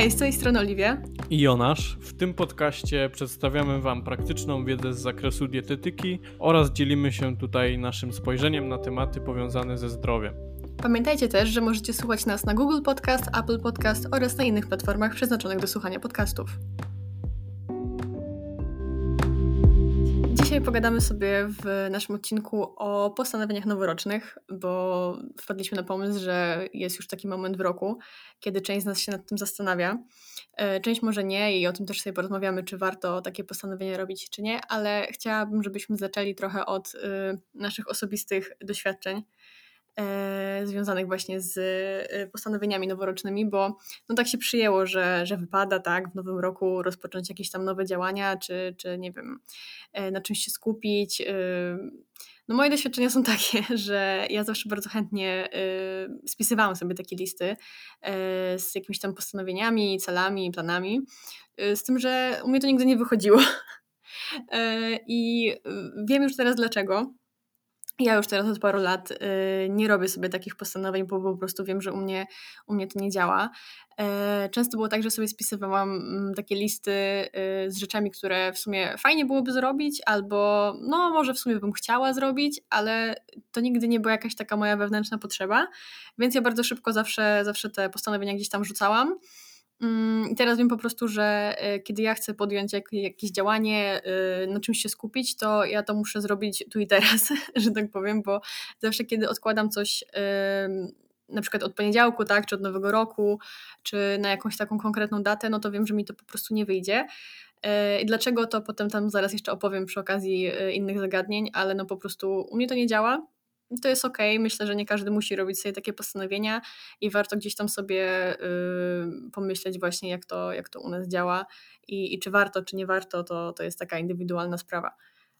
Hej, z tej strony Oliwia i Jonasz. W tym podcaście przedstawiamy Wam praktyczną wiedzę z zakresu dietetyki oraz dzielimy się tutaj naszym spojrzeniem na tematy powiązane ze zdrowiem. Pamiętajcie też, że możecie słuchać nas na Google Podcast, Apple Podcast oraz na innych platformach przeznaczonych do słuchania podcastów. Dzisiaj pogadamy sobie w naszym odcinku o postanowieniach noworocznych, bo wpadliśmy na pomysł, że jest już taki moment w roku, kiedy część z nas się nad tym zastanawia. E, część może nie i o tym też sobie porozmawiamy, czy warto takie postanowienia robić, czy nie, ale chciałabym, żebyśmy zaczęli trochę od y, naszych osobistych doświadczeń związanych właśnie z e, postanowieniami noworocznymi, bo no tak się przyjęło, że, że wypada tak w nowym roku rozpocząć jakieś tam nowe działania, czy, czy nie wiem, e, na czymś się skupić. E, no moje doświadczenia są takie, że ja zawsze bardzo chętnie spisywałam sobie takie listy z jakimiś tam postanowieniami, celami, planami, z tym, że u mnie to nigdy nie wychodziło. I wiem już teraz dlaczego. Ja już teraz od paru lat y, nie robię sobie takich postanowień, bo po prostu wiem, że u mnie, u mnie to nie działa. E, często było tak, że sobie spisywałam mm, takie listy y, z rzeczami, które w sumie fajnie byłoby zrobić, albo no może w sumie bym chciała zrobić, ale to nigdy nie była jakaś taka moja wewnętrzna potrzeba, więc ja bardzo szybko zawsze, zawsze te postanowienia gdzieś tam rzucałam. Mm, I teraz wiem po prostu, że e, kiedy ja chcę podjąć jakieś działanie, e, na czymś się skupić, to ja to muszę zrobić tu i teraz, że tak powiem, bo zawsze kiedy odkładam coś na przykład od poniedziałku, tak, czy od nowego roku, czy na jakąś taką konkretną datę, no to wiem, że mi to po prostu nie wyjdzie. E, I dlaczego to potem tam zaraz jeszcze opowiem przy okazji innych zagadnień, ale no po prostu u mnie to nie działa to jest ok. Myślę, że nie każdy musi robić sobie takie postanowienia i warto gdzieś tam sobie y, pomyśleć właśnie, jak to, jak to u nas działa i, i czy warto, czy nie warto, to, to jest taka indywidualna sprawa.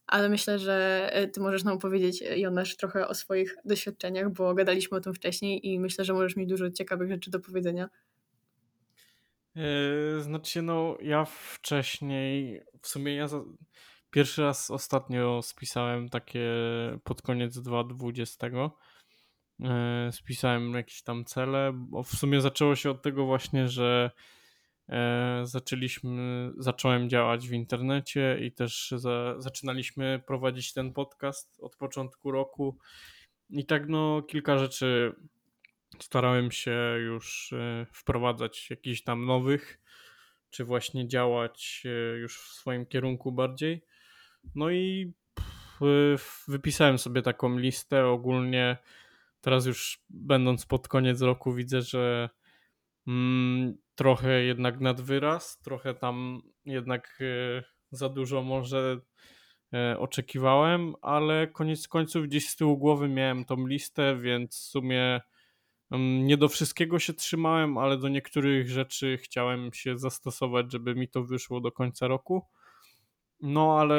Ale myślę, że y, ty możesz nam opowiedzieć, Jonasz, trochę o swoich doświadczeniach, bo gadaliśmy o tym wcześniej i myślę, że możesz mieć dużo ciekawych rzeczy do powiedzenia. Yy, znaczy, no, ja wcześniej, w sumie ja Pierwszy raz ostatnio spisałem takie pod koniec 2020. E, spisałem jakieś tam cele, bo w sumie zaczęło się od tego właśnie, że e, zaczęliśmy, zacząłem działać w internecie i też za, zaczynaliśmy prowadzić ten podcast od początku roku. I tak no kilka rzeczy starałem się już e, wprowadzać jakichś tam nowych, czy właśnie działać już w swoim kierunku bardziej. No i wypisałem sobie taką listę ogólnie. Teraz już będąc pod koniec roku widzę, że mm, trochę jednak nad wyraz, trochę tam jednak y, za dużo może y, oczekiwałem, ale koniec końców gdzieś z tyłu głowy miałem tą listę, więc w sumie mm, nie do wszystkiego się trzymałem, ale do niektórych rzeczy chciałem się zastosować, żeby mi to wyszło do końca roku. No, ale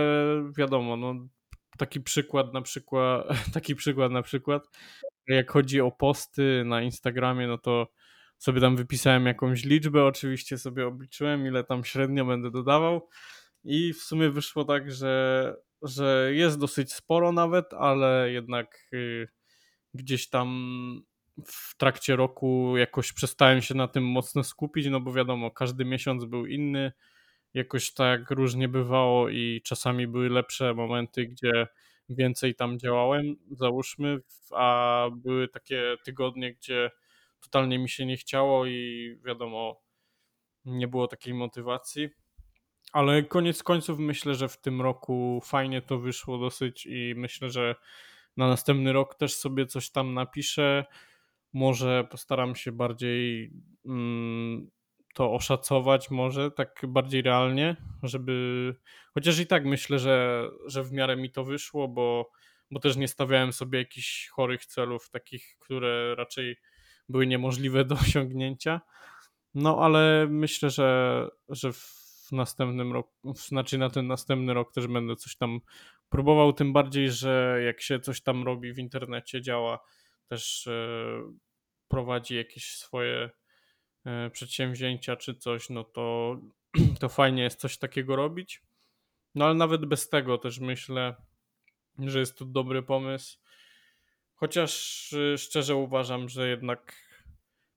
wiadomo, no, taki przykład na przykład, taki przykład na przykład, jak chodzi o posty na Instagramie, no to sobie tam wypisałem jakąś liczbę, oczywiście sobie obliczyłem, ile tam średnio będę dodawał. I w sumie wyszło tak, że, że jest dosyć sporo nawet, ale jednak y, gdzieś tam w trakcie roku jakoś przestałem się na tym mocno skupić, no bo wiadomo, każdy miesiąc był inny, jakoś tak różnie bywało i czasami były lepsze momenty, gdzie więcej tam działałem, załóżmy, a były takie tygodnie, gdzie totalnie mi się nie chciało i wiadomo, nie było takiej motywacji. Ale koniec końców myślę, że w tym roku fajnie to wyszło dosyć i myślę, że na następny rok też sobie coś tam napiszę. Może postaram się bardziej mm, to oszacować może tak bardziej realnie, żeby chociaż i tak myślę, że, że w miarę mi to wyszło, bo, bo też nie stawiałem sobie jakichś chorych celów, takich, które raczej były niemożliwe do osiągnięcia. No ale myślę, że, że w następnym roku, znaczy na ten następny rok też będę coś tam próbował, tym bardziej, że jak się coś tam robi w internecie, działa, też e, prowadzi jakieś swoje przedsięwzięcia czy coś, no to, to fajnie jest coś takiego robić. No ale nawet bez tego też myślę, że jest to dobry pomysł. Chociaż y, szczerze uważam, że jednak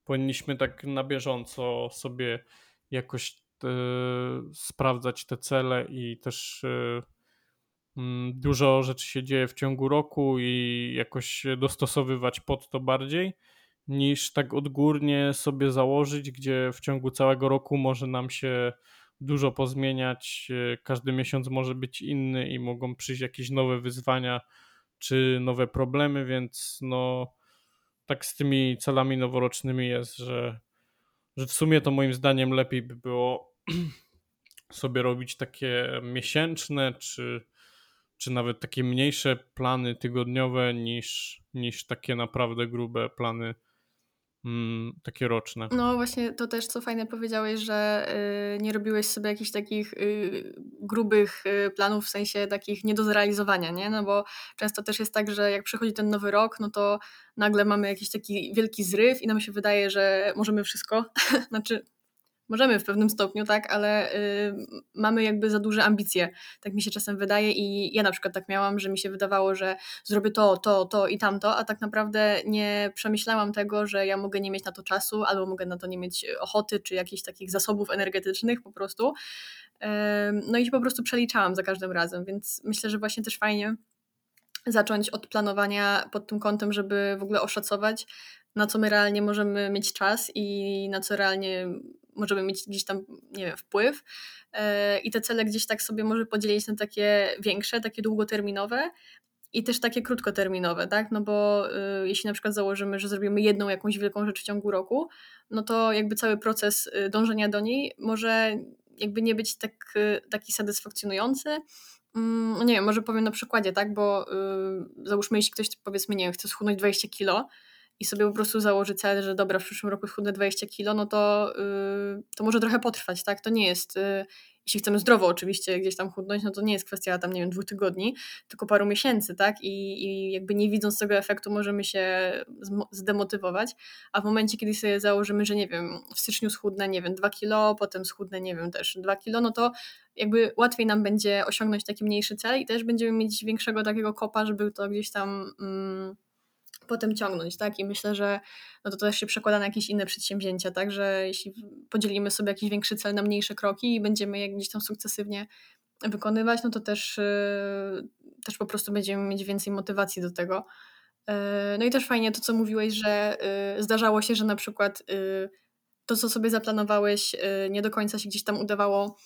powinniśmy tak na bieżąco sobie jakoś te, sprawdzać te cele i też e, mm, dużo rzeczy się dzieje w ciągu roku i jakoś dostosowywać pod to bardziej niż tak odgórnie sobie założyć, gdzie w ciągu całego roku może nam się dużo pozmieniać, e, każdy miesiąc może być inny i mogą przyjść jakieś nowe wyzwania czy nowe problemy, więc no tak z tymi celami noworocznymi jest, że, że w sumie to moim zdaniem lepiej by było sobie robić takie miesięczne, czy, czy nawet takie mniejsze plany tygodniowe niż, niż takie naprawdę grube plany takie roczne. No właśnie to też co fajne powiedziałeś, że y, nie robiłeś sobie jakichś takich y, grubych y, planów w sensie takich nie do zrealizowania, nie? No bo często też jest tak, że jak przychodzi ten nowy rok, no to nagle mamy jakiś taki wielki zryw i nam się wydaje, że możemy wszystko. znaczy Możemy w pewnym stopniu, tak, ale y, mamy jakby za duże ambicje. Tak mi się czasem wydaje i ja na przykład tak miałam, że mi się wydawało, że zrobię to, to, to i tamto, a tak naprawdę nie przemyślałam tego, że ja mogę nie mieć na to czasu, albo mogę na to nie mieć ochoty, czy jakichś takich zasobów energetycznych po prostu. Y, no i po prostu przeliczałam za każdym razem, więc myślę, że właśnie też fajnie zacząć od planowania pod tym kątem, żeby w ogóle oszacować, na co my realnie możemy mieć czas i na co realnie możemy mieć gdzieś tam, nie wiem, wpływ. E, I te cele gdzieś tak sobie może podzielić na takie większe, takie długoterminowe, i też takie krótkoterminowe, tak? No bo y, jeśli na przykład założymy, że zrobimy jedną jakąś wielką rzecz w ciągu roku, no to jakby cały proces y, dążenia do niej może jakby nie być tak, y, taki satysfakcjonujący. Mm, no nie wiem, może powiem na przykładzie, tak? Bo załóżmy, jeśli ktoś powiedzmy, nie wiem, chce schudnąć 20 kilo, i sobie po prostu założy cel, że dobra, w przyszłym roku schudnę 20 kilo, no to, yy, to może trochę potrwać, tak? To nie jest, yy, jeśli chcemy zdrowo oczywiście gdzieś tam chudnąć, no to nie jest kwestia tam, nie wiem, dwóch tygodni, tylko paru miesięcy, tak? I, i jakby nie widząc tego efektu możemy się zdemotywować, a w momencie, kiedy sobie założymy, że nie wiem, w styczniu schudnę, nie wiem, 2 kilo, potem schudnę, nie wiem, też 2 kilo, no to jakby łatwiej nam będzie osiągnąć taki mniejszy cel i też będziemy mieć większego takiego kopa, żeby to gdzieś tam... Mm, potem ciągnąć, tak? I myślę, że no to też się przekłada na jakieś inne przedsięwzięcia, tak? Że jeśli podzielimy sobie jakiś większy cel na mniejsze kroki i będziemy je gdzieś tam sukcesywnie wykonywać, no to też, yy, też po prostu będziemy mieć więcej motywacji do tego. Yy, no i też fajnie to, co mówiłeś, że yy, zdarzało się, że na przykład to, co sobie zaplanowałeś, nie do końca się gdzieś tam udawało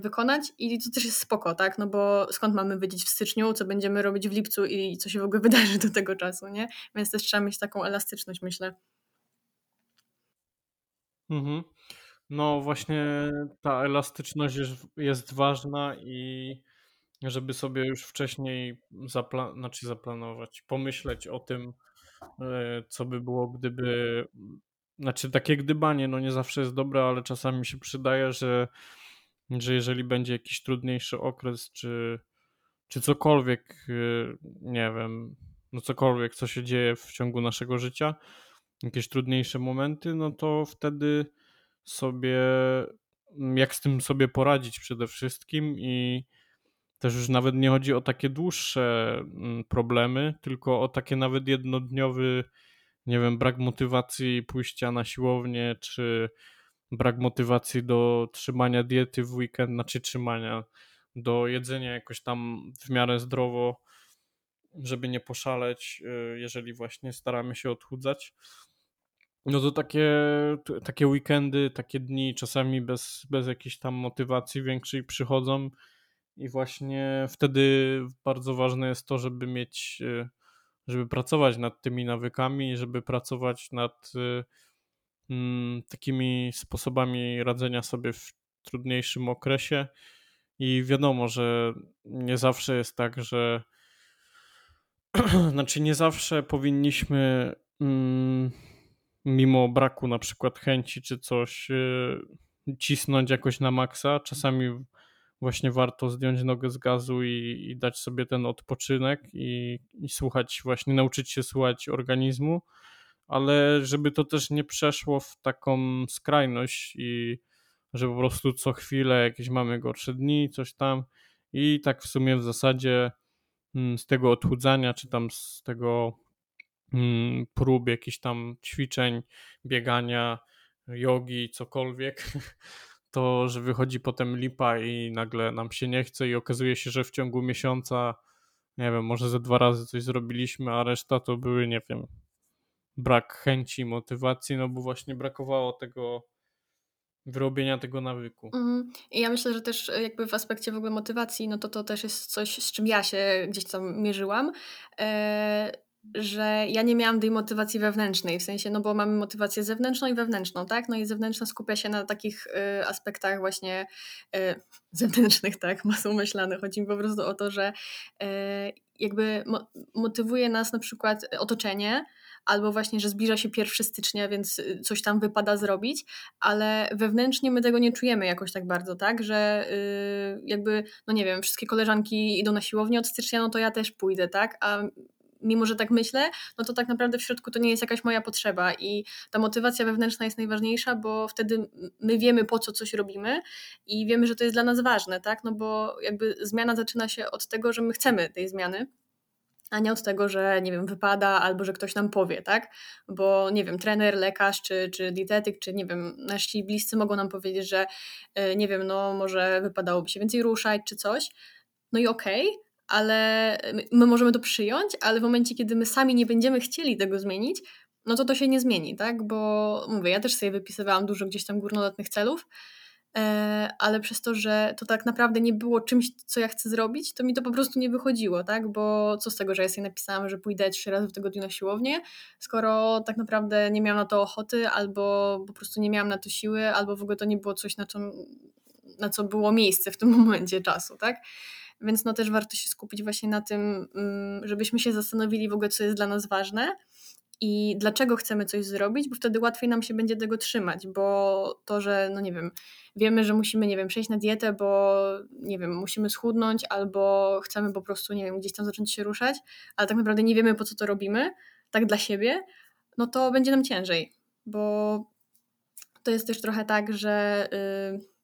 wykonać i to też jest spoko, tak? No bo skąd mamy wiedzieć w styczniu, co będziemy robić w lipcu i co się w ogóle wydarzy do tego czasu, nie? Więc też trzeba mieć taką elastyczność, myślę. Mhm. No właśnie ta elastyczność jest, jest ważna i żeby sobie już wcześniej zapla znaczy zaplanować, pomyśleć o tym, e, co by było, gdyby. Znaczy, takie gdybanie, no nie zawsze jest dobre, ale czasami się przydaje, że że jeżeli będzie jakiś trudniejszy okres, czy, czy cokolwiek, y, nie wiem, no cokolwiek, co się dzieje w ciągu naszego życia, jakieś trudniejsze momenty, no to wtedy sobie, jak z tym sobie poradzić przede wszystkim i też już nawet nie chodzi o takie dłuższe mm, problemy, tylko o takie nawet jednodniowy, nie wiem, brak motywacji pójścia na siłownię, czy brak motywacji do trzymania diety w weekend, znaczy trzymania, do jedzenia jakoś tam w miarę zdrowo, żeby nie poszaleć, y, jeżeli właśnie staramy się odchudzać. No to takie, takie weekendy, takie dni czasami bez, bez jakiejś tam motywacji większej przychodzą i właśnie wtedy bardzo ważne jest to, żeby mieć, y, żeby pracować nad tymi nawykami, żeby pracować nad y, takimi sposobami radzenia sobie w trudniejszym okresie. I wiadomo, że nie zawsze jest tak, że znaczy nie zawsze powinniśmy mm, mimo braku na przykład chęci czy coś y, cisnąć jakoś na maksa. Czasami właśnie warto zdjąć nogę z gazu i, i dać sobie ten odpoczynek i, i słuchać, właśnie nauczyć się słuchać organizmu ale żeby to też nie przeszło w taką skrajność i że po prostu co chwilę jakieś mamy gorsze dni, coś tam. I tak w sumie w zasadzie mm, z tego odchudzania, czy tam z tego mm, prób jakichś tam ćwiczeń, biegania, jogi, cokolwiek, to że wychodzi potem lipa i nagle nam się nie chce i okazuje się, że w ciągu miesiąca, nie wiem, może ze dwa razy coś zrobiliśmy, a reszta to były, nie wiem, brak chęci, motywacji, no bo właśnie brakowało tego wyrobienia tego nawyku. Mhm. I ja myślę, że też e, jakby w aspekcie w ogóle motywacji, no to to też jest coś, z czym ja się gdzieś tam mierzyłam, e, że ja nie miałam tej motywacji wewnętrznej, w sensie, no bo mamy motywację zewnętrzną i wewnętrzną, tak? No i zewnętrzna skupia się na takich y, aspektach właśnie y, zewnętrznych, tak, masą myślane. Chodzi mi po prostu o to, że y, jakby mo motywuje nas na przykład otoczenie, albo właśnie, że zbliża się 1 stycznia, więc y, coś tam wypada zrobić, ale wewnętrznie my tego nie czujemy jakoś tak bardzo, tak, że yy, jakby, no nie wiem, wszystkie koleżanki idą na siłownię od stycznia, no to ja też pójdę, tak, a mimo, że tak myślę, no to tak naprawdę w środku to nie jest jakaś moja potrzeba i ta motywacja wewnętrzna jest najważniejsza, bo wtedy my wiemy po co coś robimy i wiemy, że to jest dla nas ważne, tak, no bo jakby zmiana zaczyna się od tego, że my chcemy tej zmiany, a nie od tego, że nie wiem, wypada albo że ktoś nam powie, tak? Bo nie wiem, trener, lekarz czy, czy dietetyk, czy nie wiem, nasi bliscy mogą nam powiedzieć, że e, nie wiem, no może wypadałoby się więcej ruszać czy coś. No i okej, okay, ale my możemy to przyjąć, ale w momencie, kiedy my sami nie będziemy chcieli tego zmienić, no to to się nie zmieni, tak? Bo mówię, ja też sobie wypisywałam dużo gdzieś tam górnolotnych celów, ale przez to, że to tak naprawdę nie było czymś, co ja chcę zrobić, to mi to po prostu nie wychodziło, tak? Bo co z tego, że ja sobie napisałam, że pójdę trzy razy w tygodniu na siłownię, skoro tak naprawdę nie miałam na to ochoty, albo po prostu nie miałam na to siły, albo w ogóle to nie było coś, na, czym, na co było miejsce w tym momencie czasu, tak? Więc no też warto się skupić właśnie na tym, mm, żebyśmy się zastanowili w ogóle, co jest dla nas ważne, i dlaczego chcemy coś zrobić, bo wtedy łatwiej nam się będzie tego trzymać, bo to, że no nie wiem, wiemy, że musimy, nie wiem, przejść na dietę, bo nie wiem, musimy schudnąć albo chcemy po prostu, nie wiem, gdzieś tam zacząć się ruszać, ale tak naprawdę nie wiemy po co to robimy, tak dla siebie, no to będzie nam ciężej, bo to jest też trochę tak, że yy,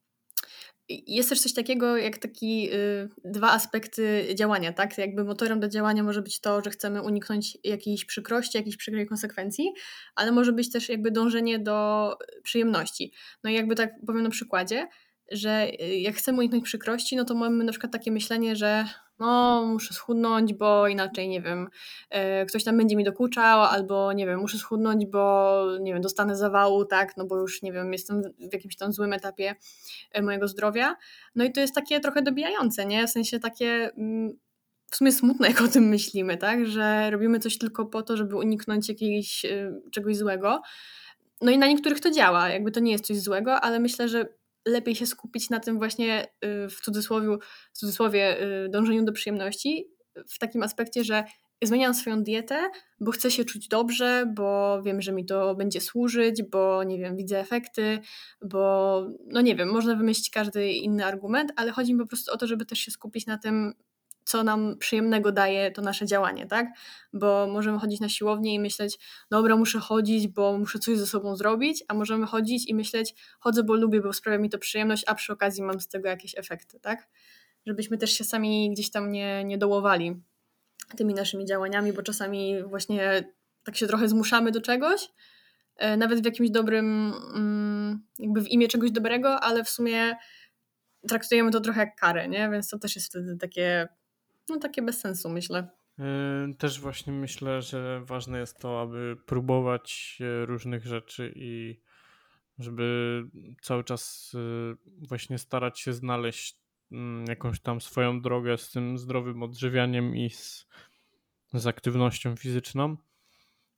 jest też coś takiego jak taki y, dwa aspekty działania, tak? Jakby motorem do działania może być to, że chcemy uniknąć jakiejś przykrości, jakiejś przykrej konsekwencji, ale może być też jakby dążenie do przyjemności. No i jakby tak powiem na przykładzie, że y, jak chcemy uniknąć przykrości, no to mamy na przykład takie myślenie, że no muszę schudnąć, bo inaczej, nie wiem, e, ktoś tam będzie mi dokuczał, albo nie wiem, muszę schudnąć, bo nie wiem, dostanę zawału, tak, no bo już nie wiem, jestem w jakimś tam złym etapie e, mojego zdrowia. No i to jest takie trochę dobijające, nie? W sensie takie mm, w sumie smutne, jak o tym myślimy, tak, że robimy coś tylko po to, żeby uniknąć jakiegoś e, czegoś złego. No i na niektórych to działa, jakby to nie jest coś złego, ale myślę, że lepiej się skupić na tym właśnie y, w cudzysłowie, w cudzysłowie y, dążeniu do przyjemności, w takim aspekcie, że zmieniam swoją dietę, bo chcę się czuć dobrze, bo wiem, że mi to będzie służyć, bo nie wiem, widzę efekty, bo no nie wiem, można wymyślić każdy inny argument, ale chodzi mi po prostu o to, żeby też się skupić na tym, co nam przyjemnego daje to nasze działanie, tak? Bo możemy chodzić na siłownię i myśleć, dobra, muszę chodzić, bo muszę coś ze sobą zrobić, a możemy chodzić i myśleć, chodzę, bo lubię, bo sprawia mi to przyjemność, a przy okazji mam z tego jakieś efekty, tak? Żebyśmy też się sami gdzieś tam nie, nie dołowali tymi naszymi działaniami, bo czasami właśnie tak się trochę zmuszamy do czegoś, e, nawet w jakimś dobrym, mm, jakby w imię czegoś dobrego, ale w sumie traktujemy to trochę jak karę, nie? Więc to też jest wtedy takie no takie bez sensu, myślę. Yy, też właśnie myślę, że ważne jest to, aby próbować różnych rzeczy i żeby cały czas yy, właśnie starać się znaleźć mm, jakąś tam swoją drogę z tym zdrowym odżywianiem i z, z aktywnością fizyczną,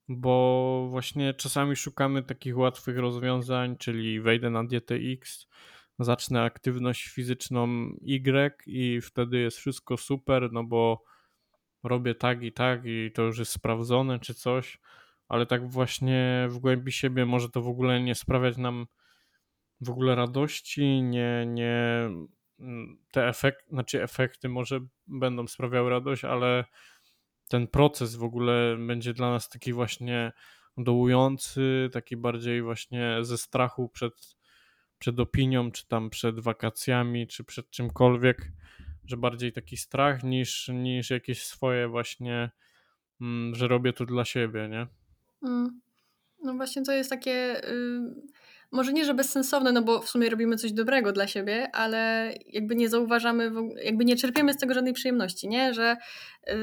bo właśnie czasami szukamy takich łatwych rozwiązań, czyli wejdę na dietę X, zacznę aktywność fizyczną Y i wtedy jest wszystko super, no bo robię tak i tak i to już jest sprawdzone czy coś, ale tak właśnie w głębi siebie może to w ogóle nie sprawiać nam w ogóle radości, nie, nie te efekty, znaczy efekty może będą sprawiały radość, ale ten proces w ogóle będzie dla nas taki właśnie dołujący, taki bardziej właśnie ze strachu przed przed opinią, czy tam przed wakacjami, czy przed czymkolwiek, że bardziej taki strach niż, niż jakieś swoje właśnie, mm, że robię to dla siebie, nie? Mm. No właśnie to jest takie, y, może nie, że bezsensowne, no bo w sumie robimy coś dobrego dla siebie, ale jakby nie zauważamy, jakby nie czerpiemy z tego żadnej przyjemności, nie? Że yy,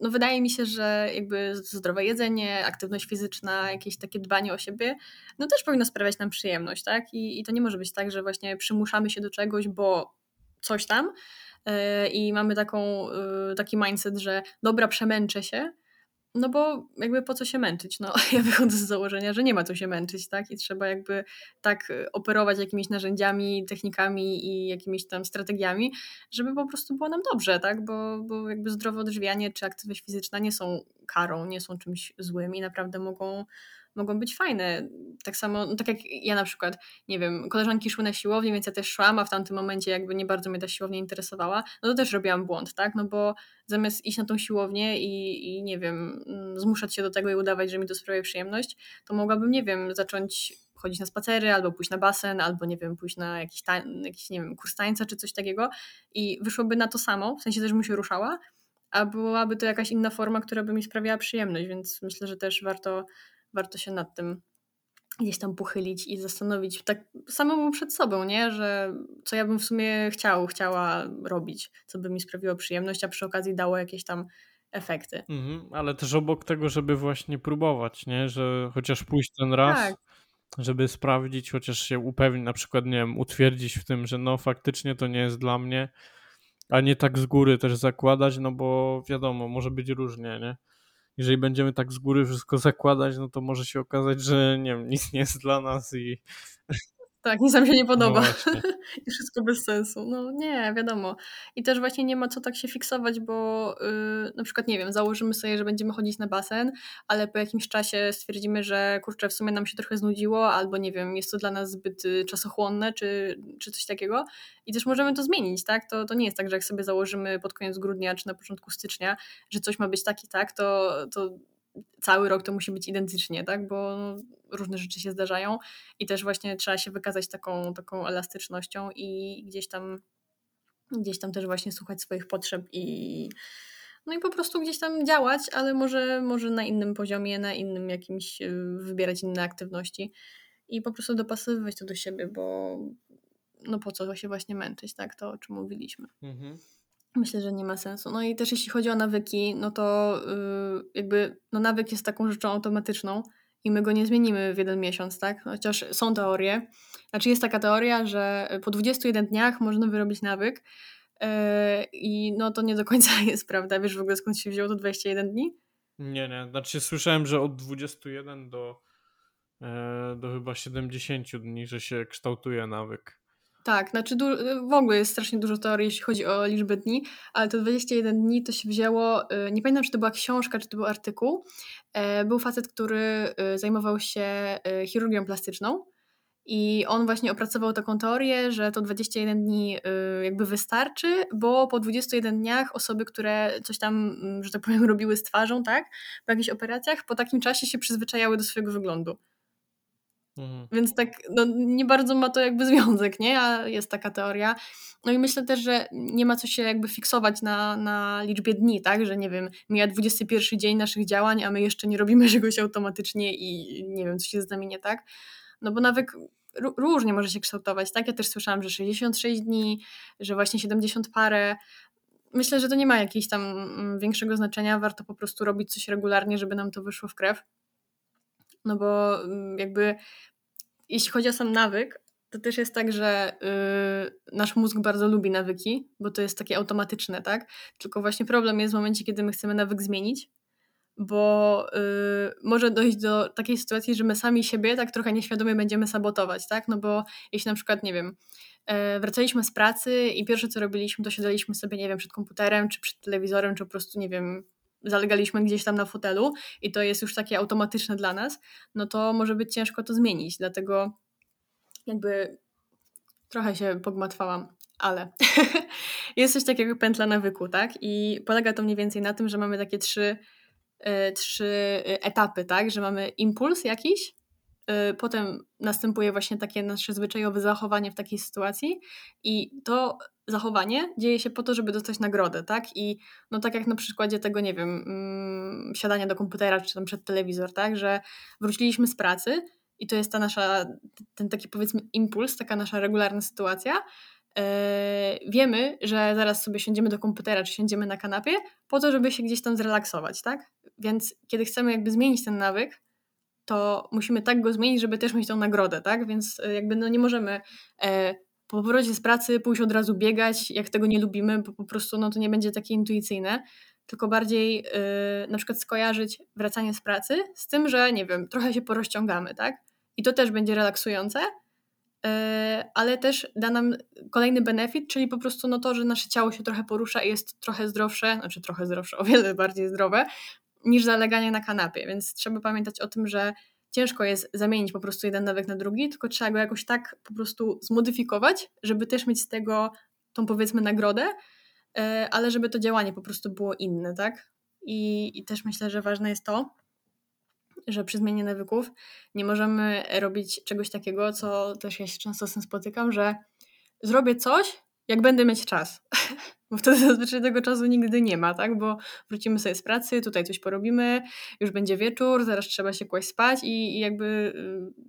no wydaje mi się, że jakby zdrowe jedzenie, aktywność fizyczna, jakieś takie dbanie o siebie, no też powinno sprawiać nam przyjemność, tak? I, i to nie może być tak, że właśnie przymuszamy się do czegoś, bo coś tam yy, i mamy taką, yy, taki mindset, że dobra, przemęczę się, no bo jakby po co się męczyć? No, ja wychodzę z założenia, że nie ma co się męczyć, tak? I trzeba jakby tak y, operować jakimiś narzędziami, technikami i jakimiś tam strategiami, żeby po prostu było nam dobrze, tak? Bo, bo jakby zdrowe odżywianie czy aktywność fizyczna nie są karą, nie są czymś złym i naprawdę mogą mogą być fajne. Tak samo, no tak jak ja na przykład, nie wiem, koleżanki szły na siłownię, więc ja też szłam, a w tamtym momencie jakby nie bardzo mnie ta siłownia interesowała, no to też robiłam błąd, tak? No bo zamiast iść na tą siłownię i, i nie wiem, mm, zmuszać się do tego i udawać, że mi to sprawia przyjemność, to mogłabym, nie wiem, zacząć chodzić na spacery, albo pójść na basen, albo nie wiem, pójść na jakiś, tań, jakiś nie wiem, kurs tańca czy coś takiego i wyszłoby na to samo, w sensie też bym się ruszała, a byłaby to jakaś inna forma, która by mi sprawiała przyjemność, więc myślę, że też warto warto się nad tym gdzieś tam pochylić i zastanowić tak samemu przed sobą, nie? Że co ja bym w sumie chciał, chciała robić, co by mi sprawiło przyjemność, a przy okazji dało jakieś tam efekty. Mhm, ale też obok tego, żeby właśnie próbować, nie? Że chociaż pójść ten raz, tak. żeby sprawdzić, chociaż się upewnić, na przykład, nie wiem, utwierdzić w tym, że no faktycznie to nie jest dla mnie, a nie tak z góry też zakładać, no bo wiadomo, może być różnie, nie? Jeżeli będziemy tak z góry wszystko zakładać, no to może się okazać, że nie wiem, nic nie jest dla nas i tak, nic nam się nie podoba. No I wszystko bez sensu. No nie, wiadomo. I też właśnie nie ma co tak się fiksować, bo yy, na przykład, nie wiem, założymy sobie, że będziemy chodzić na basen, ale po jakimś czasie stwierdzimy, że kurczę, w sumie nam się trochę znudziło, albo nie wiem, jest to dla nas zbyt y, czasochłonne, czy, czy coś takiego. I też możemy to zmienić, tak? To, to nie jest tak, że jak sobie założymy pod koniec grudnia, czy na początku stycznia, że coś ma być tak i tak, to, to cały rok to musi być identycznie, tak? Bo różne rzeczy się zdarzają i też właśnie trzeba się wykazać taką, taką elastycznością i gdzieś tam gdzieś tam też właśnie słuchać swoich potrzeb i no i po prostu gdzieś tam działać, ale może, może na innym poziomie, na innym jakimś, y, wybierać inne aktywności i po prostu dopasowywać to do siebie, bo no po co się właśnie męczyć, tak? To o czym mówiliśmy. Mhm. Myślę, że nie ma sensu. No i też jeśli chodzi o nawyki, no to yy, jakby no nawyk jest taką rzeczą automatyczną i my go nie zmienimy w jeden miesiąc, tak? Chociaż są teorie. Znaczy jest taka teoria, że po 21 dniach można wyrobić nawyk yy, i no to nie do końca jest prawda. Wiesz w ogóle skąd się wzięło to 21 dni? Nie, nie. Znaczy słyszałem, że od 21 do, yy, do chyba 70 dni, że się kształtuje nawyk. Tak, znaczy w ogóle jest strasznie dużo teorii, jeśli chodzi o liczbę dni, ale to 21 dni to się wzięło, y, nie pamiętam czy to była książka, czy to był artykuł. E, był facet, który y, zajmował się y, chirurgią plastyczną i on właśnie opracował taką teorię, że to 21 dni jakby wystarczy, bo po 21 dniach osoby, które coś tam, mm, że tak powiem, robiły z twarzą, tak, po jakichś operacjach, po takim czasie się przyzwyczajały do swojego wyglądu. Mhm. Więc tak no, nie bardzo ma to jakby związek, nie? A jest taka teoria. No i myślę też, że nie ma co się jakby fiksować na, na liczbie dni, tak? Że nie wiem, mija 21 dzień naszych działań, a my jeszcze nie robimy czegoś automatycznie i nie wiem, co się z nami nie tak. No bo nawyk różnie może się kształtować, tak? Ja też słyszałam, że 66 dni, że właśnie 70 parę. Myślę, że to nie ma jakiegoś tam mm, większego znaczenia. Warto po prostu robić coś regularnie, żeby nam to wyszło w krew. No bo mm, jakby jeśli chodzi o sam nawyk, to też jest tak, że yy, nasz mózg bardzo lubi nawyki, bo to jest takie automatyczne, tak? Tylko właśnie problem jest w momencie, kiedy my chcemy nawyk zmienić, bo yy, może dojść do takiej sytuacji, że my sami siebie tak trochę nieświadomie będziemy sabotować, tak? No bo jeśli na przykład, nie wiem, yy, wracaliśmy z pracy i pierwsze co robiliśmy, to siadaliśmy sobie, nie wiem, przed komputerem, czy przed telewizorem, czy po prostu, nie wiem, zalegaliśmy gdzieś tam na fotelu i to jest już takie automatyczne dla nas, no to może być ciężko to zmienić. Dlatego jakby trochę się pogmatwałam, ale jest coś takiego pętla nawyku, tak? I polega to mniej więcej na tym, że mamy takie trzy, y, trzy e, etapy, tak? Że mamy impuls jakiś, potem następuje właśnie takie nasze zwyczajowe zachowanie w takiej sytuacji i to zachowanie dzieje się po to, żeby dostać nagrodę, tak? I no tak jak na przykładzie tego, nie wiem, mm, siadania do komputera czy tam przed telewizor, tak? Że wróciliśmy z pracy i to jest ta nasza, ten taki powiedzmy impuls, taka nasza regularna sytuacja, e, wiemy, że zaraz sobie siądziemy do komputera, czy siądziemy na kanapie, po to, żeby się gdzieś tam zrelaksować, tak? Więc kiedy chcemy jakby zmienić ten nawyk, to musimy tak go zmienić, żeby też mieć tą nagrodę, tak? Więc e, jakby no nie możemy e, po powrocie z pracy pójść od razu biegać, jak tego nie lubimy, bo po prostu no to nie będzie takie intuicyjne, tylko bardziej yy, na przykład skojarzyć wracanie z pracy z tym, że nie wiem, trochę się porozciągamy, tak? I to też będzie relaksujące, yy, ale też da nam kolejny benefit, czyli po prostu no to, że nasze ciało się trochę porusza i jest trochę zdrowsze, znaczy trochę zdrowsze, o wiele bardziej zdrowe, niż zaleganie na kanapie, więc trzeba pamiętać o tym, że ciężko jest zamienić po prostu jeden nawyk na drugi, tylko trzeba go jakoś tak po prostu zmodyfikować, żeby też mieć z tego tą powiedzmy nagrodę, e, ale żeby to działanie po prostu było inne, tak? I, i też myślę, że ważne jest to, że przy zmianie nawyków nie możemy robić czegoś takiego, co też ja się często z tym spotykam, że zrobię coś, jak będę mieć czas. Bo wtedy zazwyczaj tego czasu nigdy nie ma, tak? Bo wrócimy sobie z pracy, tutaj coś porobimy, już będzie wieczór, zaraz trzeba się kłaść spać i, i jakby y,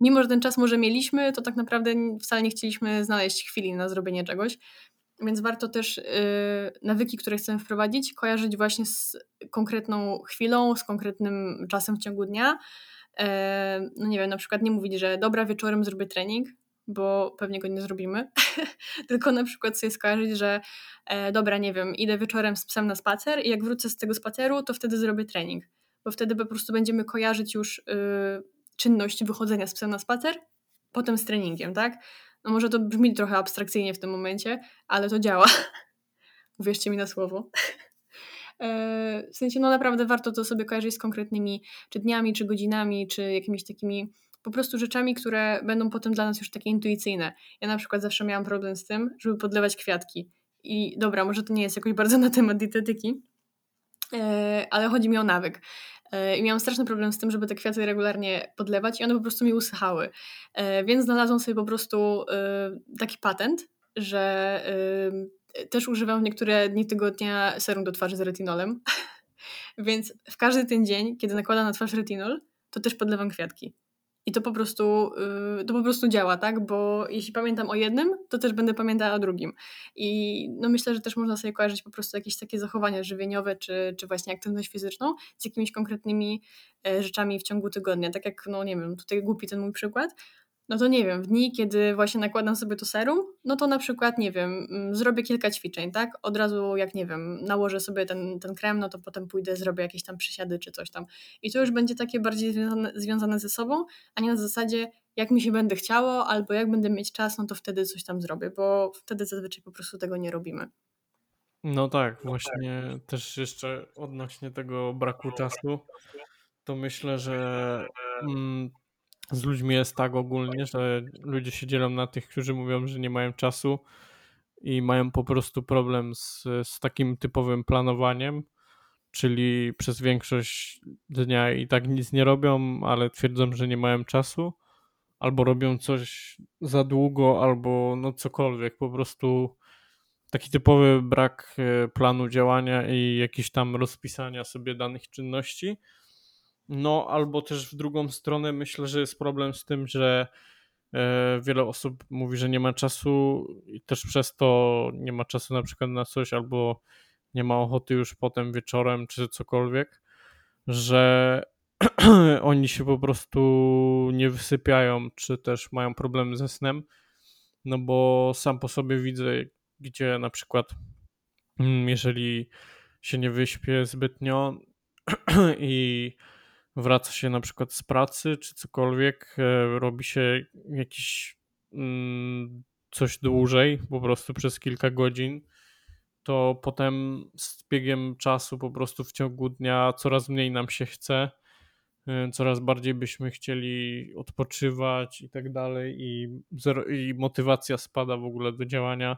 mimo, że ten czas może mieliśmy, to tak naprawdę wcale nie chcieliśmy znaleźć chwili na zrobienie czegoś. Więc warto też yy, nawyki, które chcemy wprowadzić, kojarzyć właśnie z konkretną chwilą, z konkretnym czasem w ciągu dnia. Yy, no nie wiem, na przykład nie mówić, że dobra, wieczorem zrobię trening, bo pewnie go nie zrobimy, tylko na przykład sobie skojarzyć, że e, dobra, nie wiem, idę wieczorem z psem na spacer i jak wrócę z tego spaceru, to wtedy zrobię trening, bo wtedy po prostu będziemy kojarzyć już y, czynność wychodzenia z psem na spacer, potem z treningiem, tak? No może to brzmi trochę abstrakcyjnie w tym momencie, ale to działa. Uwierzcie mi na słowo. E, w sensie, no naprawdę warto to sobie kojarzyć z konkretnymi czy dniami, czy godzinami, czy jakimiś takimi po prostu rzeczami, które będą potem dla nas już takie intuicyjne. Ja na przykład zawsze miałam problem z tym, żeby podlewać kwiatki. I dobra, może to nie jest jakoś bardzo na temat dietetyki, e, ale chodzi mi o nawyk. E, I miałam straszny problem z tym, żeby te kwiaty regularnie podlewać i one po prostu mi usychały. E, więc znalazłam sobie po prostu taki patent, że też używam niektóre dni tygodnia serum do twarzy z retinolem. Więc w każdy ten dzień, kiedy nakładam na twarz retinol, to też podlewam kwiatki. I to po prostu, y, to po prostu działa, tak? Bo jeśli pamiętam o jednym, to też będę pamiętała o drugim. I no myślę, że też można sobie kojarzyć po prostu jakieś takie zachowania żywieniowe, czy, czy właśnie aktywność fizyczną z jakimiś konkretnymi e, rzeczami w ciągu tygodnia. Tak jak, no nie wiem, tutaj głupi ten mój przykład, no to nie wiem, w dni, kiedy właśnie nakładam sobie to serum, no to na przykład, nie wiem, mm, zrobię kilka ćwiczeń, tak? Od razu, jak nie wiem, nałożę sobie ten, ten krem, no to potem pójdę, zrobię jakieś tam przysiady czy coś tam. I to już będzie takie bardziej związane, związane ze sobą, a nie na zasadzie, jak mi się będę chciało, albo jak będę mieć czas, no to wtedy coś tam zrobię, bo wtedy zazwyczaj po prostu tego nie robimy. No tak, właśnie też jeszcze odnośnie tego braku czasu, to myślę, że mm, z ludźmi jest tak ogólnie, że ludzie się dzielą na tych, którzy mówią, że nie mają czasu i mają po prostu problem z, z takim typowym planowaniem, czyli przez większość dnia i tak nic nie robią, ale twierdzą, że nie mają czasu, albo robią coś za długo, albo no cokolwiek, po prostu taki typowy brak e, planu działania i jakiś tam rozpisania sobie danych czynności no, albo też w drugą stronę myślę, że jest problem z tym, że e, wiele osób mówi, że nie ma czasu i też przez to nie ma czasu na przykład na coś, albo nie ma ochoty już potem wieczorem czy cokolwiek, że oni się po prostu nie wysypiają, czy też mają problemy ze snem. No bo sam po sobie widzę, gdzie na przykład, mm, jeżeli się nie wyśpię zbytnio i wraca się na przykład z pracy czy cokolwiek, e, robi się jakiś mm, coś dłużej, po prostu przez kilka godzin, to potem z biegiem czasu po prostu w ciągu dnia coraz mniej nam się chce, e, coraz bardziej byśmy chcieli odpoczywać i tak dalej i, i motywacja spada w ogóle do działania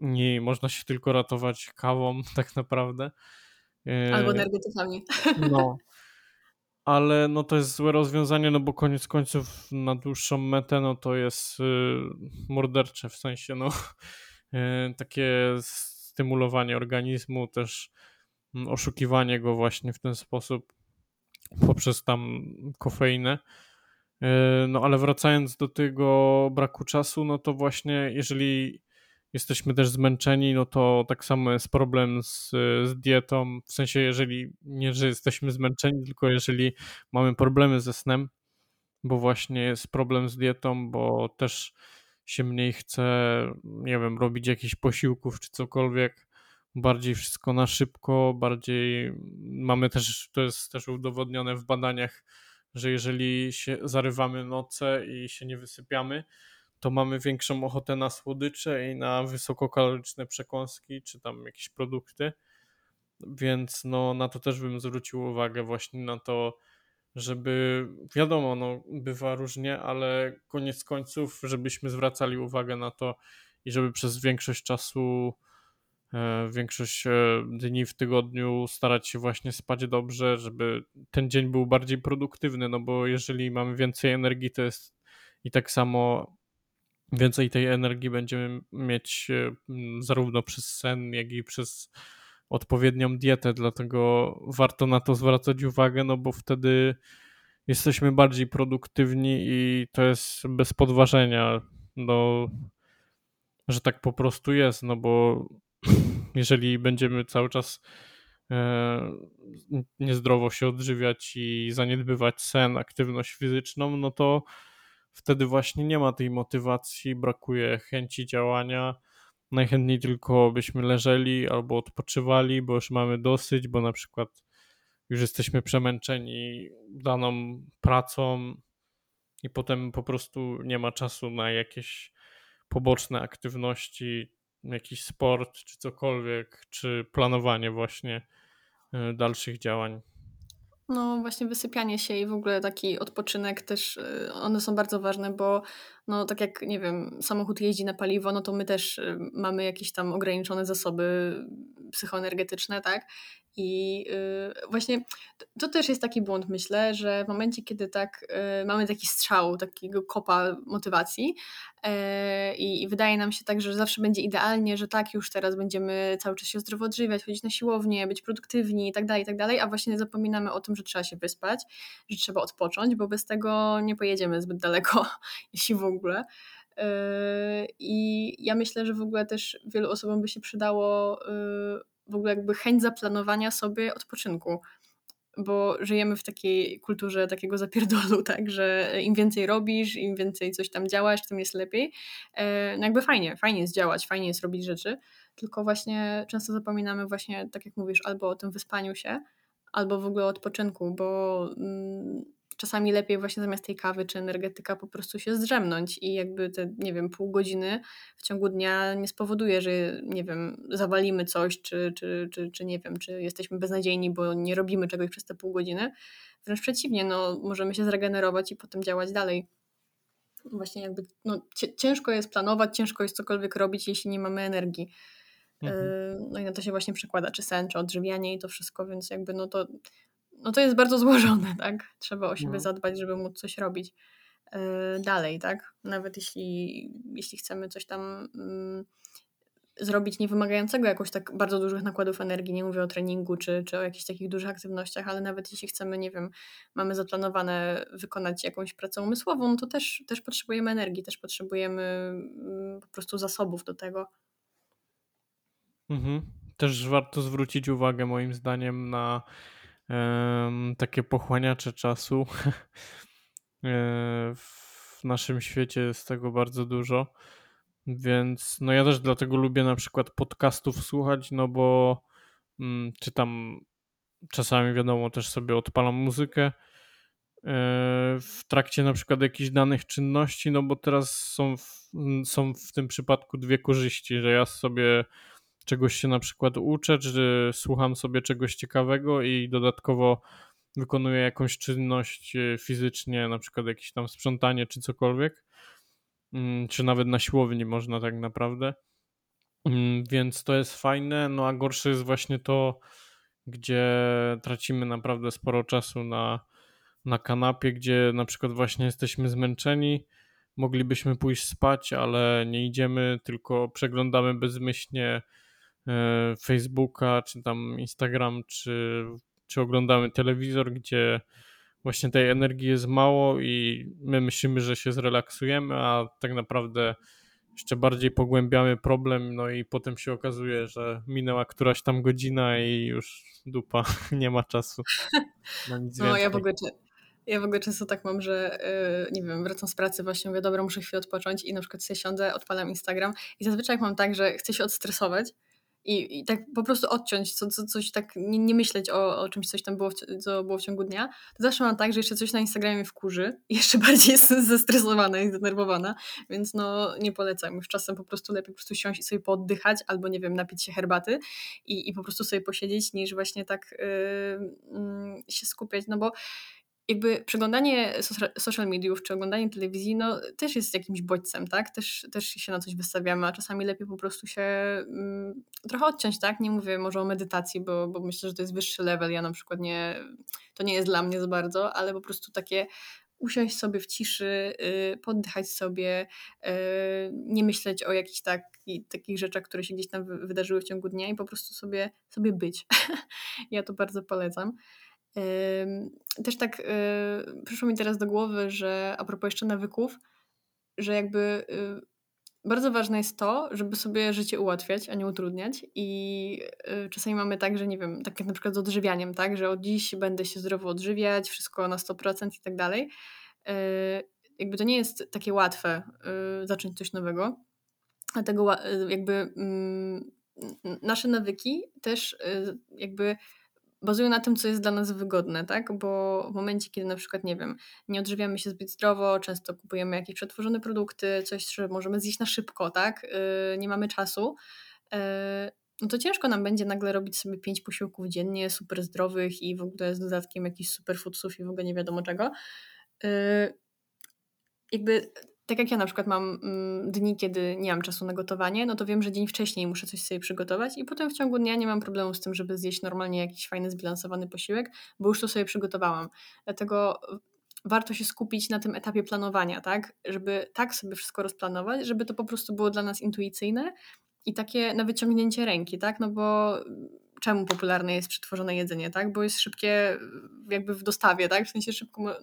i można się tylko ratować kawą tak naprawdę. E, Albo energetykami. No, ale no to jest złe rozwiązanie, no bo koniec końców na dłuższą metę no to jest y, mordercze, w sensie no. Y, takie stymulowanie organizmu, też mm, oszukiwanie go właśnie w ten sposób poprzez tam kofeinę. No ale wracając do tego braku czasu, no to właśnie jeżeli jesteśmy też zmęczeni, no to tak samo jest problem z, z dietą. W sensie, jeżeli nie, że jesteśmy zmęczeni, tylko jeżeli mamy problemy ze snem, bo właśnie jest problem z dietą, bo też się mniej chce, nie wiem, robić jakichś posiłków czy cokolwiek. Bardziej wszystko na szybko, bardziej mamy też, to jest też udowodnione w badaniach, że jeżeli się zarywamy noce i się nie wysypiamy, to mamy większą ochotę na słodycze i na wysokokaloryczne przekąski, czy tam jakieś produkty. Więc no, na to też bym zwrócił uwagę, właśnie na to, żeby wiadomo, no, bywa różnie, ale koniec końców, żebyśmy zwracali uwagę na to i żeby przez większość czasu, e, większość e, dni w tygodniu starać się właśnie spać dobrze, żeby ten dzień był bardziej produktywny, no bo jeżeli mamy więcej energii, to jest i tak samo więcej tej energii będziemy mieć e, zarówno przez sen, jak i przez odpowiednią dietę, dlatego warto na to zwracać uwagę, no bo wtedy jesteśmy bardziej produktywni i to jest bez podważenia, no, że tak po prostu jest, no bo jeżeli będziemy cały czas e, niezdrowo się odżywiać i zaniedbywać sen, aktywność fizyczną, no to wtedy właśnie nie ma tej motywacji, brakuje chęci działania. Najchętniej tylko byśmy leżeli albo odpoczywali, bo już mamy dosyć, bo na przykład już jesteśmy przemęczeni daną pracą i potem po prostu nie ma czasu na jakieś poboczne aktywności, jakiś sport czy cokolwiek, czy planowanie właśnie e, dalszych działań. No właśnie wysypianie się i w ogóle taki odpoczynek też, y, one są bardzo ważne, bo no tak jak, nie wiem, samochód jeździ na paliwo, no to my też y, mamy jakieś tam ograniczone zasoby psychoenergetyczne, tak? I yy, właśnie to, to, też jest taki błąd, myślę, że w momencie, kiedy tak yy, mamy taki strzał, takiego kopa motywacji yy, i wydaje nam się tak, że zawsze będzie idealnie, że tak, już teraz będziemy cały czas się zdrowo odżywiać, chodzić na siłownię, być produktywni i tak dalej, i tak dalej, a właśnie zapominamy o tym, że trzeba się wyspać, że trzeba odpocząć, bo bez tego nie pojedziemy zbyt daleko, jeśli w ogóle. Yy, I ja myślę, że w ogóle też wielu osobom by się przydało yy, w ogóle jakby chęć zaplanowania sobie odpoczynku. Bo żyjemy w takiej kulturze takiego zapierdolu, tak, że im więcej robisz, im więcej coś tam działasz, tym jest lepiej. E, no jakby fajnie, fajnie jest działać, fajnie jest robić rzeczy, tylko właśnie często zapominamy właśnie, tak jak mówisz, albo o tym wyspaniu się, albo w ogóle o odpoczynku, bo mm, czasami lepiej właśnie zamiast tej kawy czy energetyka po prostu się zdrzemnąć i jakby te, nie wiem, pół godziny w ciągu dnia nie spowoduje, że, nie wiem, zawalimy coś, czy, czy, czy, czy nie wiem, czy jesteśmy beznadziejni, bo nie robimy czegoś przez te pół godziny. Wręcz przeciwnie, no, możemy się zregenerować i potem działać dalej. Właśnie jakby, no, ciężko jest planować, ciężko jest cokolwiek robić, jeśli nie mamy energii. Mhm. Y, no i na to się właśnie przekłada, czy sen, czy odżywianie i to wszystko, więc jakby no to no to jest bardzo złożone, tak? Trzeba o siebie no. zadbać, żeby móc coś robić yy, dalej, tak? Nawet jeśli, jeśli chcemy coś tam yy, zrobić niewymagającego jakoś tak bardzo dużych nakładów energii, nie mówię o treningu czy, czy o jakichś takich dużych aktywnościach, ale nawet jeśli chcemy, nie wiem, mamy zaplanowane wykonać jakąś pracę umysłową, no to też, też potrzebujemy energii, też potrzebujemy yy, po prostu zasobów do tego. Mhm. Też warto zwrócić uwagę moim zdaniem na takie pochłaniacze czasu. E, w naszym świecie jest tego bardzo dużo. Więc no ja też dlatego lubię na przykład podcastów słuchać, no bo mm, czytam czasami wiadomo też sobie odpalam muzykę e, w trakcie na przykład jakichś danych czynności, no bo teraz są w, są w tym przypadku dwie korzyści, że ja sobie czegoś się na przykład uczę, czy słucham sobie czegoś ciekawego i dodatkowo wykonuję jakąś czynność e, fizycznie, na przykład jakieś tam sprzątanie czy cokolwiek, mm, czy nawet na siłowni można tak naprawdę. Mm, więc to jest fajne, no a gorsze jest właśnie to, gdzie tracimy naprawdę sporo czasu na, na kanapie, gdzie na przykład właśnie jesteśmy zmęczeni, moglibyśmy pójść spać, ale nie idziemy, tylko przeglądamy bezmyślnie Facebooka, czy tam Instagram, czy, czy oglądamy telewizor, gdzie właśnie tej energii jest mało i my myślimy, że się zrelaksujemy, a tak naprawdę jeszcze bardziej pogłębiamy problem, no i potem się okazuje, że minęła któraś tam godzina i już dupa, nie ma czasu na nic No więcej. ja w ogóle, ja w ogóle często tak mam, że yy, nie wiem, wracam z pracy właśnie, mówię, dobra, muszę chwilę odpocząć i na przykład sobie siądę, odpalam Instagram i zazwyczaj mam tak, że chcę się odstresować i, i tak po prostu odciąć, co, co, coś tak, nie, nie myśleć o, o czymś, coś tam było, co było w ciągu dnia, to zawsze mam tak, że jeszcze coś na Instagramie wkurzy i jeszcze bardziej jestem zestresowana i zdenerwowana, więc no nie polecam. Już czasem po prostu lepiej po prostu siąść i sobie pooddychać albo nie wiem, napić się herbaty i, i po prostu sobie posiedzieć, niż właśnie tak yy, yy, się skupiać, no bo jakby przeglądanie social mediów czy oglądanie telewizji no, też jest jakimś bodźcem, tak? Też, też się na coś wystawiamy, a czasami lepiej po prostu się mm, trochę odciąć, tak? Nie mówię może o medytacji, bo, bo myślę, że to jest wyższy level. Ja na przykład nie, to nie jest dla mnie za bardzo, ale po prostu takie usiąść sobie w ciszy, yy, poddychać sobie, yy, nie myśleć o jakichś tak, takich rzeczach, które się gdzieś tam wydarzyły w ciągu dnia i po prostu sobie, sobie być. ja to bardzo polecam. Też tak y, przyszło mi teraz do głowy, że a propos jeszcze nawyków, że jakby y, bardzo ważne jest to, żeby sobie życie ułatwiać, a nie utrudniać. I y, czasami mamy tak, że nie wiem, tak jak na przykład z odżywianiem, tak, że od dziś będę się zdrowo odżywiać, wszystko na 100% i tak dalej. Jakby to nie jest takie łatwe zacząć coś nowego. Dlatego jakby mm, nasze nawyki też jakby bazują na tym, co jest dla nas wygodne, tak? Bo w momencie, kiedy na przykład, nie wiem, nie odżywiamy się zbyt zdrowo, często kupujemy jakieś przetworzone produkty, coś, co możemy zjeść na szybko, tak? Yy, nie mamy czasu, yy, no to ciężko nam będzie nagle robić sobie pięć posiłków dziennie, super zdrowych i w ogóle z dodatkiem jakichś superfoodsów i w ogóle nie wiadomo czego. Yy, jakby tak jak ja na przykład mam mm, dni, kiedy nie mam czasu na gotowanie, no to wiem, że dzień wcześniej muszę coś sobie przygotować i potem w ciągu dnia nie mam problemu z tym, żeby zjeść normalnie jakiś fajny, zbilansowany posiłek, bo już to sobie przygotowałam. Dlatego warto się skupić na tym etapie planowania, tak? Żeby tak sobie wszystko rozplanować, żeby to po prostu było dla nas intuicyjne i takie na wyciągnięcie ręki, tak? No bo czemu popularne jest przetworzone jedzenie, tak? Bo jest szybkie jakby w dostawie, tak? W sensie szybko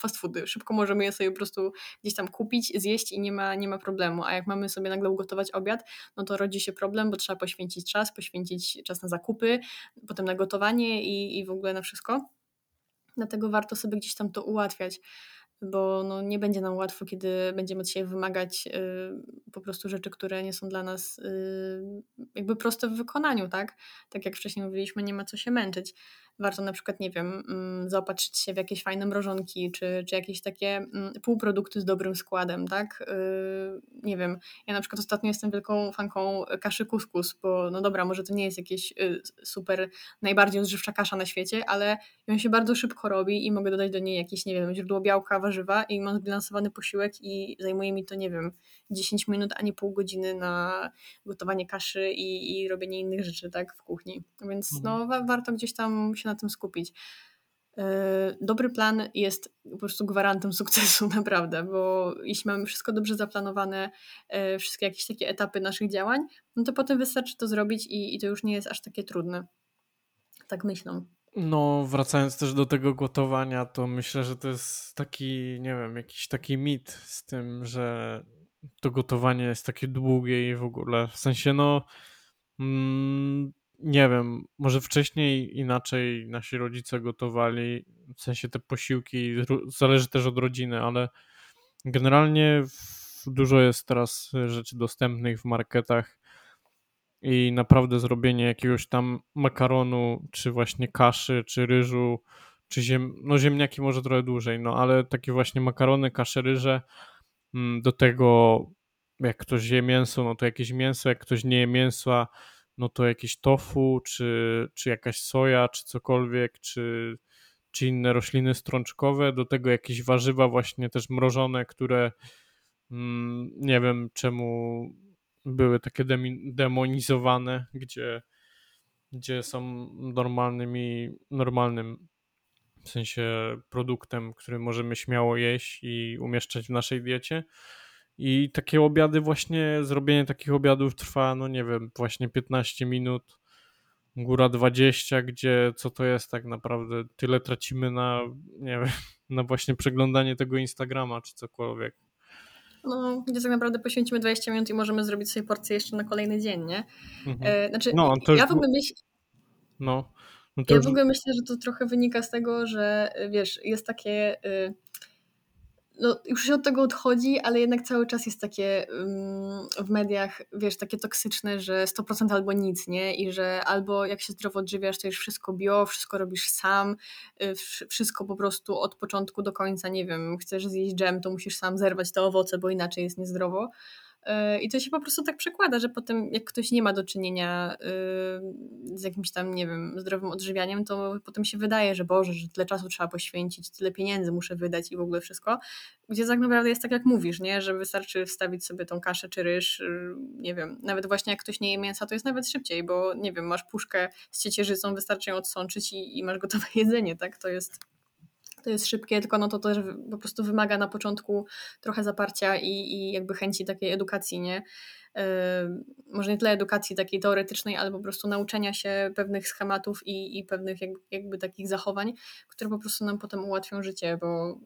fast foody. Szybko możemy je sobie po prostu gdzieś tam kupić, zjeść i nie ma, nie ma problemu. A jak mamy sobie nagle ugotować obiad, no to rodzi się problem, bo trzeba poświęcić czas, poświęcić czas na zakupy, potem na gotowanie i, i w ogóle na wszystko. Dlatego warto sobie gdzieś tam to ułatwiać bo no, nie będzie nam łatwo, kiedy będziemy dzisiaj wymagać y, po prostu rzeczy, które nie są dla nas y, jakby proste w wykonaniu, tak? Tak jak wcześniej mówiliśmy, nie ma co się męczyć warto na przykład, nie wiem, mm, zaopatrzyć się w jakieś fajne mrożonki, czy, czy jakieś takie mm, półprodukty z dobrym składem, tak? Y, nie wiem, ja na przykład ostatnio jestem wielką fanką kaszy kuskus, bo no dobra, może to nie jest jakieś y, super najbardziej odżywcza kasza na świecie, ale ją się bardzo szybko robi i mogę dodać do niej jakieś, nie wiem, źródło białka, warzywa i mam zbilansowany posiłek i zajmuje mi to, nie wiem, 10 minut, a nie pół godziny na gotowanie kaszy i, i robienie innych rzeczy, tak, w kuchni. Więc mhm. no, wa warto gdzieś tam się na tym skupić. E, dobry plan jest po prostu gwarantem sukcesu, naprawdę, bo jeśli mamy wszystko dobrze zaplanowane, e, wszystkie jakieś takie etapy naszych działań, no to potem wystarczy to zrobić i, i to już nie jest aż takie trudne. Tak myślę. No, wracając też do tego gotowania, to myślę, że to jest taki, nie wiem, jakiś taki mit z tym, że to gotowanie jest takie długie i w ogóle. W sensie, no, mm, nie wiem, może wcześniej inaczej nasi rodzice gotowali, w sensie te posiłki, zależy też od rodziny, ale generalnie dużo jest teraz rzeczy dostępnych w marketach i naprawdę zrobienie jakiegoś tam makaronu, czy właśnie kaszy, czy ryżu, czy ziem... no ziemniaki może trochę dłużej, no ale takie właśnie makarony, kasze, ryże, mm, do tego jak ktoś je mięso, no to jakieś mięso, jak ktoś nie je mięsa, no to jakieś tofu, czy, czy jakaś soja, czy cokolwiek, czy, czy inne rośliny strączkowe, do tego jakieś warzywa właśnie też mrożone, które mm, nie wiem czemu były takie demonizowane, gdzie, gdzie są normalnymi, normalnym w sensie produktem, który możemy śmiało jeść i umieszczać w naszej diecie. I takie obiady właśnie, zrobienie takich obiadów trwa, no nie wiem, właśnie 15 minut. góra 20, gdzie co to jest tak naprawdę? Tyle tracimy na, nie wiem, na właśnie przeglądanie tego Instagrama czy cokolwiek. No, gdzie tak naprawdę poświęcimy 20 minut i możemy zrobić sobie porcję jeszcze na kolejny dzień, nie? Mhm. E, znaczy, No, to ja w ogóle myślę, No, no ja w ogóle myślę, że to trochę wynika z tego, że wiesz, jest takie. y, No, już się od tego odchodzi, ale jednak cały czas jest takie w mediach, wiesz, takie toksyczne, że 100% albo nic, nie? I że albo jak się zdrowo odżywiasz, to już wszystko bio, wszystko robisz sam, y, wsz- wszystko po prostu od początku do końca, nie wiem, chcesz zjeść dżem, to musisz sam zerwać te owoce, bo inaczej jest niezdrowo. Y, I to się po prostu tak przekłada, że potem jak ktoś nie ma do czynienia y, z jakimś tam, nie wiem, zdrowym odżywianiem, to potem się wydaje, że Boże, że tyle czasu trzeba poświęcić, tyle pieniędzy muszę wydać i w ogóle wszystko. Gdzie tak naprawdę jest tak, jak mówisz, nie? że wystarczy wstawić sobie tą kaszę czy ryż, y, nie wiem, nawet właśnie jak ktoś nie je mięsa, to jest nawet szybciej, bo nie wiem, masz puszkę z ciecierzycą, wystarczy ją odsączyć i, i masz gotowe jedzenie, tak? To jest to jest szybkie, tylko no to też po prostu wymaga na początku trochę zaparcia i, i jakby chęci takiej edukacji, nie? Yy, może nie tyle edukacji takiej teoretycznej, ale po prostu nauczenia się pewnych schematów i, i pewnych jakby, jakby takich zachowań, które po prostu nam potem ułatwią życie, bo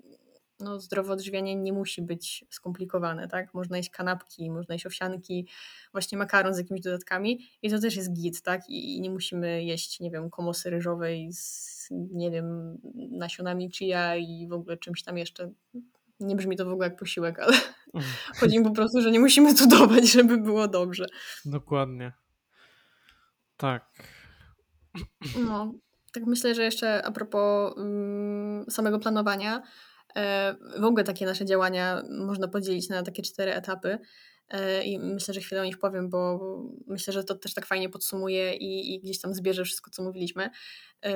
no, zdrowe odżywianie nie musi być skomplikowane, tak? Można jeść kanapki, można jeść owsianki, właśnie makaron z jakimiś dodatkami i to też jest git, tak? I, nie musimy jeść, nie wiem, komosy ryżowej z, nie wiem, nasionami chia i w ogóle czymś tam jeszcze. Nie brzmi to w ogóle jak posiłek, ale chodzi mi po prostu, że nie musimy cudować, żeby było dobrze. dokładnie. Tak. No, tak myślę, że jeszcze a propos mm, samego planowania, w ogóle takie nasze działania można podzielić na takie cztery etapy. E, I myślę, że chwilę o nich powiem, bo myślę, że to też tak fajnie podsumuje i, i gdzieś tam zbierze wszystko, co mówiliśmy. E,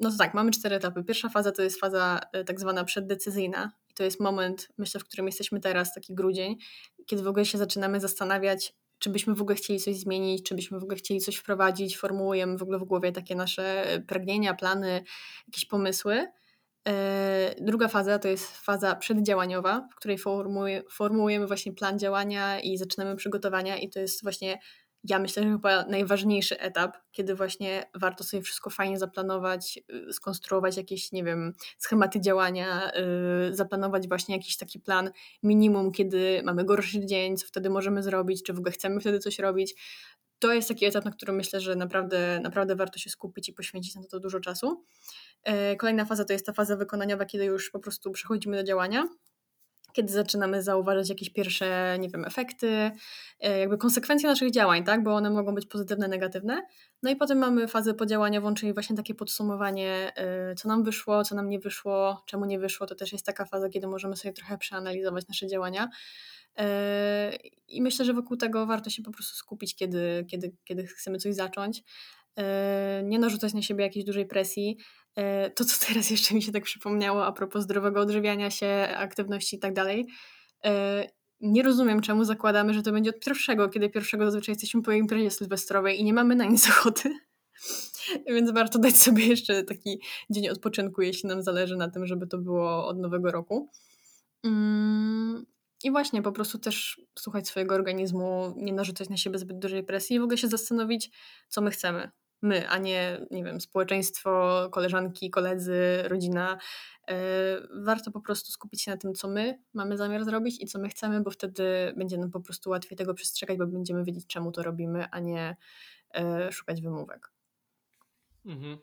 No to tak, mamy cztery etapy. Pierwsza faza to jest faza e, tak zwana przeddecyzyjna. To jest moment, myślę, w którym jesteśmy teraz, taki grudzień, kiedy w ogóle się zaczynamy zastanawiać, czy byśmy w ogóle chcieli coś zmienić, czy byśmy w ogóle chcieli coś wprowadzić, formułujemy w ogóle w głowie takie nasze pragnienia, plany, jakieś pomysły. E, Druga faza to jest faza przeddziałaniowa, w której formuły- formułujemy właśnie plan działania i zaczynamy przygotowania i to jest właśnie, ja myślę, że chyba najważniejszy etap, kiedy właśnie warto sobie wszystko fajnie zaplanować, y, skonstruować jakieś, nie wiem, schematy działania, y, zaplanować właśnie jakiś taki plan minimum, kiedy mamy gorszy dzień, co wtedy możemy zrobić, czy w ogóle chcemy wtedy coś robić. To jest taki etap, na którym myślę, że naprawdę, naprawdę warto się skupić i poświęcić na to dużo czasu. E, Kolejna faza to jest ta faza wykonaniowa, kiedy już po prostu przechodzimy do działania, kiedy zaczynamy zauważać jakieś pierwsze, nie wiem, efekty, e, jakby konsekwencje naszych działań, tak, bo one mogą być pozytywne, negatywne. No i potem mamy fazę podziałaniową, czyli właśnie takie podsumowanie, e, co nam wyszło, co nam nie wyszło, czemu nie wyszło. To też jest taka faza, kiedy możemy sobie trochę przeanalizować nasze działania. E, I myślę, że wokół tego warto się po prostu skupić, kiedy, kiedy, kiedy chcemy coś zacząć. E, Nie narzucać na siebie jakiejś dużej presji. E, To, co teraz jeszcze mi się tak przypomniało a propos zdrowego odżywiania się, aktywności i tak dalej. Nie rozumiem, czemu zakładamy, że to będzie od pierwszego, kiedy pierwszego zazwyczaj jesteśmy po imprezie sylwestrowej i nie mamy na nic ochoty. Więc warto dać sobie jeszcze taki dzień odpoczynku, jeśli nam zależy na tym, żeby to było od nowego roku. I właśnie po prostu też słuchać swojego organizmu, nie narzucać na siebie zbyt dużej presji i w ogóle się zastanowić, co my chcemy. My, a nie, nie wiem, społeczeństwo, koleżanki, koledzy, rodzina. Yy, Warto po prostu skupić się na tym, co my mamy zamiar zrobić i co my chcemy, bo wtedy będzie nam po prostu łatwiej tego przestrzegać, bo będziemy wiedzieć, czemu to robimy, a nie yy, szukać wymówek. Mhm.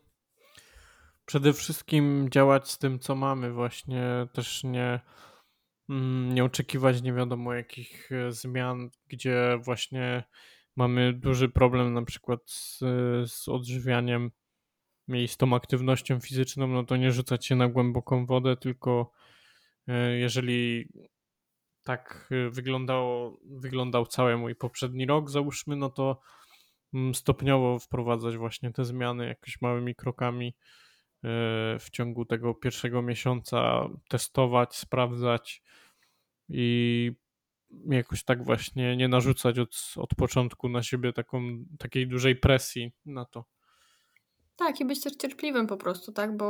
Przede wszystkim działać z tym, co mamy, właśnie też nie, nie oczekiwać nie wiadomo jakich e, zmian, gdzie właśnie mamy duży problem na przykład z, z odżywianiem i z tą aktywnością fizyczną, no to nie rzucać się na głęboką wodę, tylko e, jeżeli tak e, wyglądało, wyglądał cały mój poprzedni rok, załóżmy, no to mm, stopniowo wprowadzać właśnie te zmiany jakimiś małymi krokami. e, w ciągu tego pierwszego miesiąca, testować, sprawdzać i jakoś tak właśnie nie narzucać od, od początku na siebie taką, takiej dużej presji na to. Tak, i być też cierpliwym po prostu, tak? Bo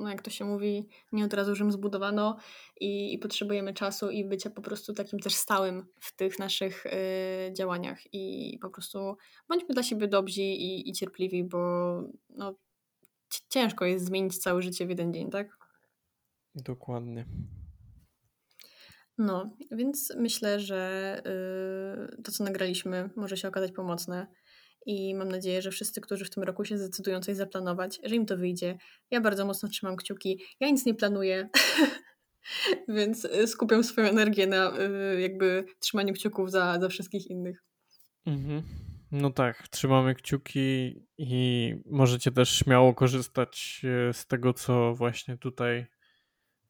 no jak to się mówi, nie od razu Rzym zbudowano i, i potrzebujemy czasu i bycia po prostu takim też stałym w tych naszych y, działaniach i po prostu bądźmy dla siebie dobrzy i, i cierpliwi, bo no, ciężko jest zmienić całe życie w jeden dzień, tak? Dokładnie. No, więc myślę, że y, to, co nagraliśmy, może się okazać pomocne i mam nadzieję, że wszyscy, którzy w tym roku się zdecydują coś zaplanować, że im to wyjdzie. Ja bardzo mocno trzymam kciuki. Ja nic nie planuję, więc skupiam swoją energię na y, jakby trzymaniu kciuków za, za wszystkich innych. Mhm. No tak, trzymamy kciuki i możecie też śmiało korzystać e, z tego, co właśnie tutaj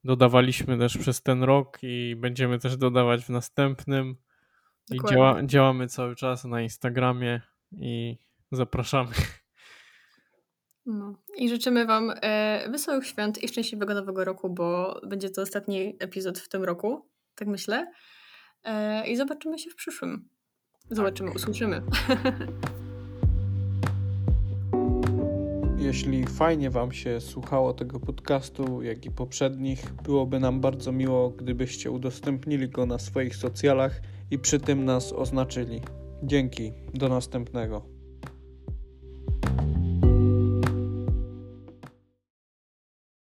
dodawaliśmy też przez ten rok i będziemy też dodawać w następnym. Dokładnie. I działa, działamy cały czas na Instagramie i zapraszamy. No. I życzymy Wam e, wesołych świąt i szczęśliwego nowego roku, bo będzie to ostatni epizod w tym roku, tak myślę. E, I zobaczymy się w przyszłym. Zobaczymy, tak. usłyszymy. Jeśli fajnie Wam się słuchało tego podcastu, jak i poprzednich, byłoby nam bardzo miło, gdybyście udostępnili go na swoich socjalach i przy tym nas oznaczyli. Dzięki, do następnego.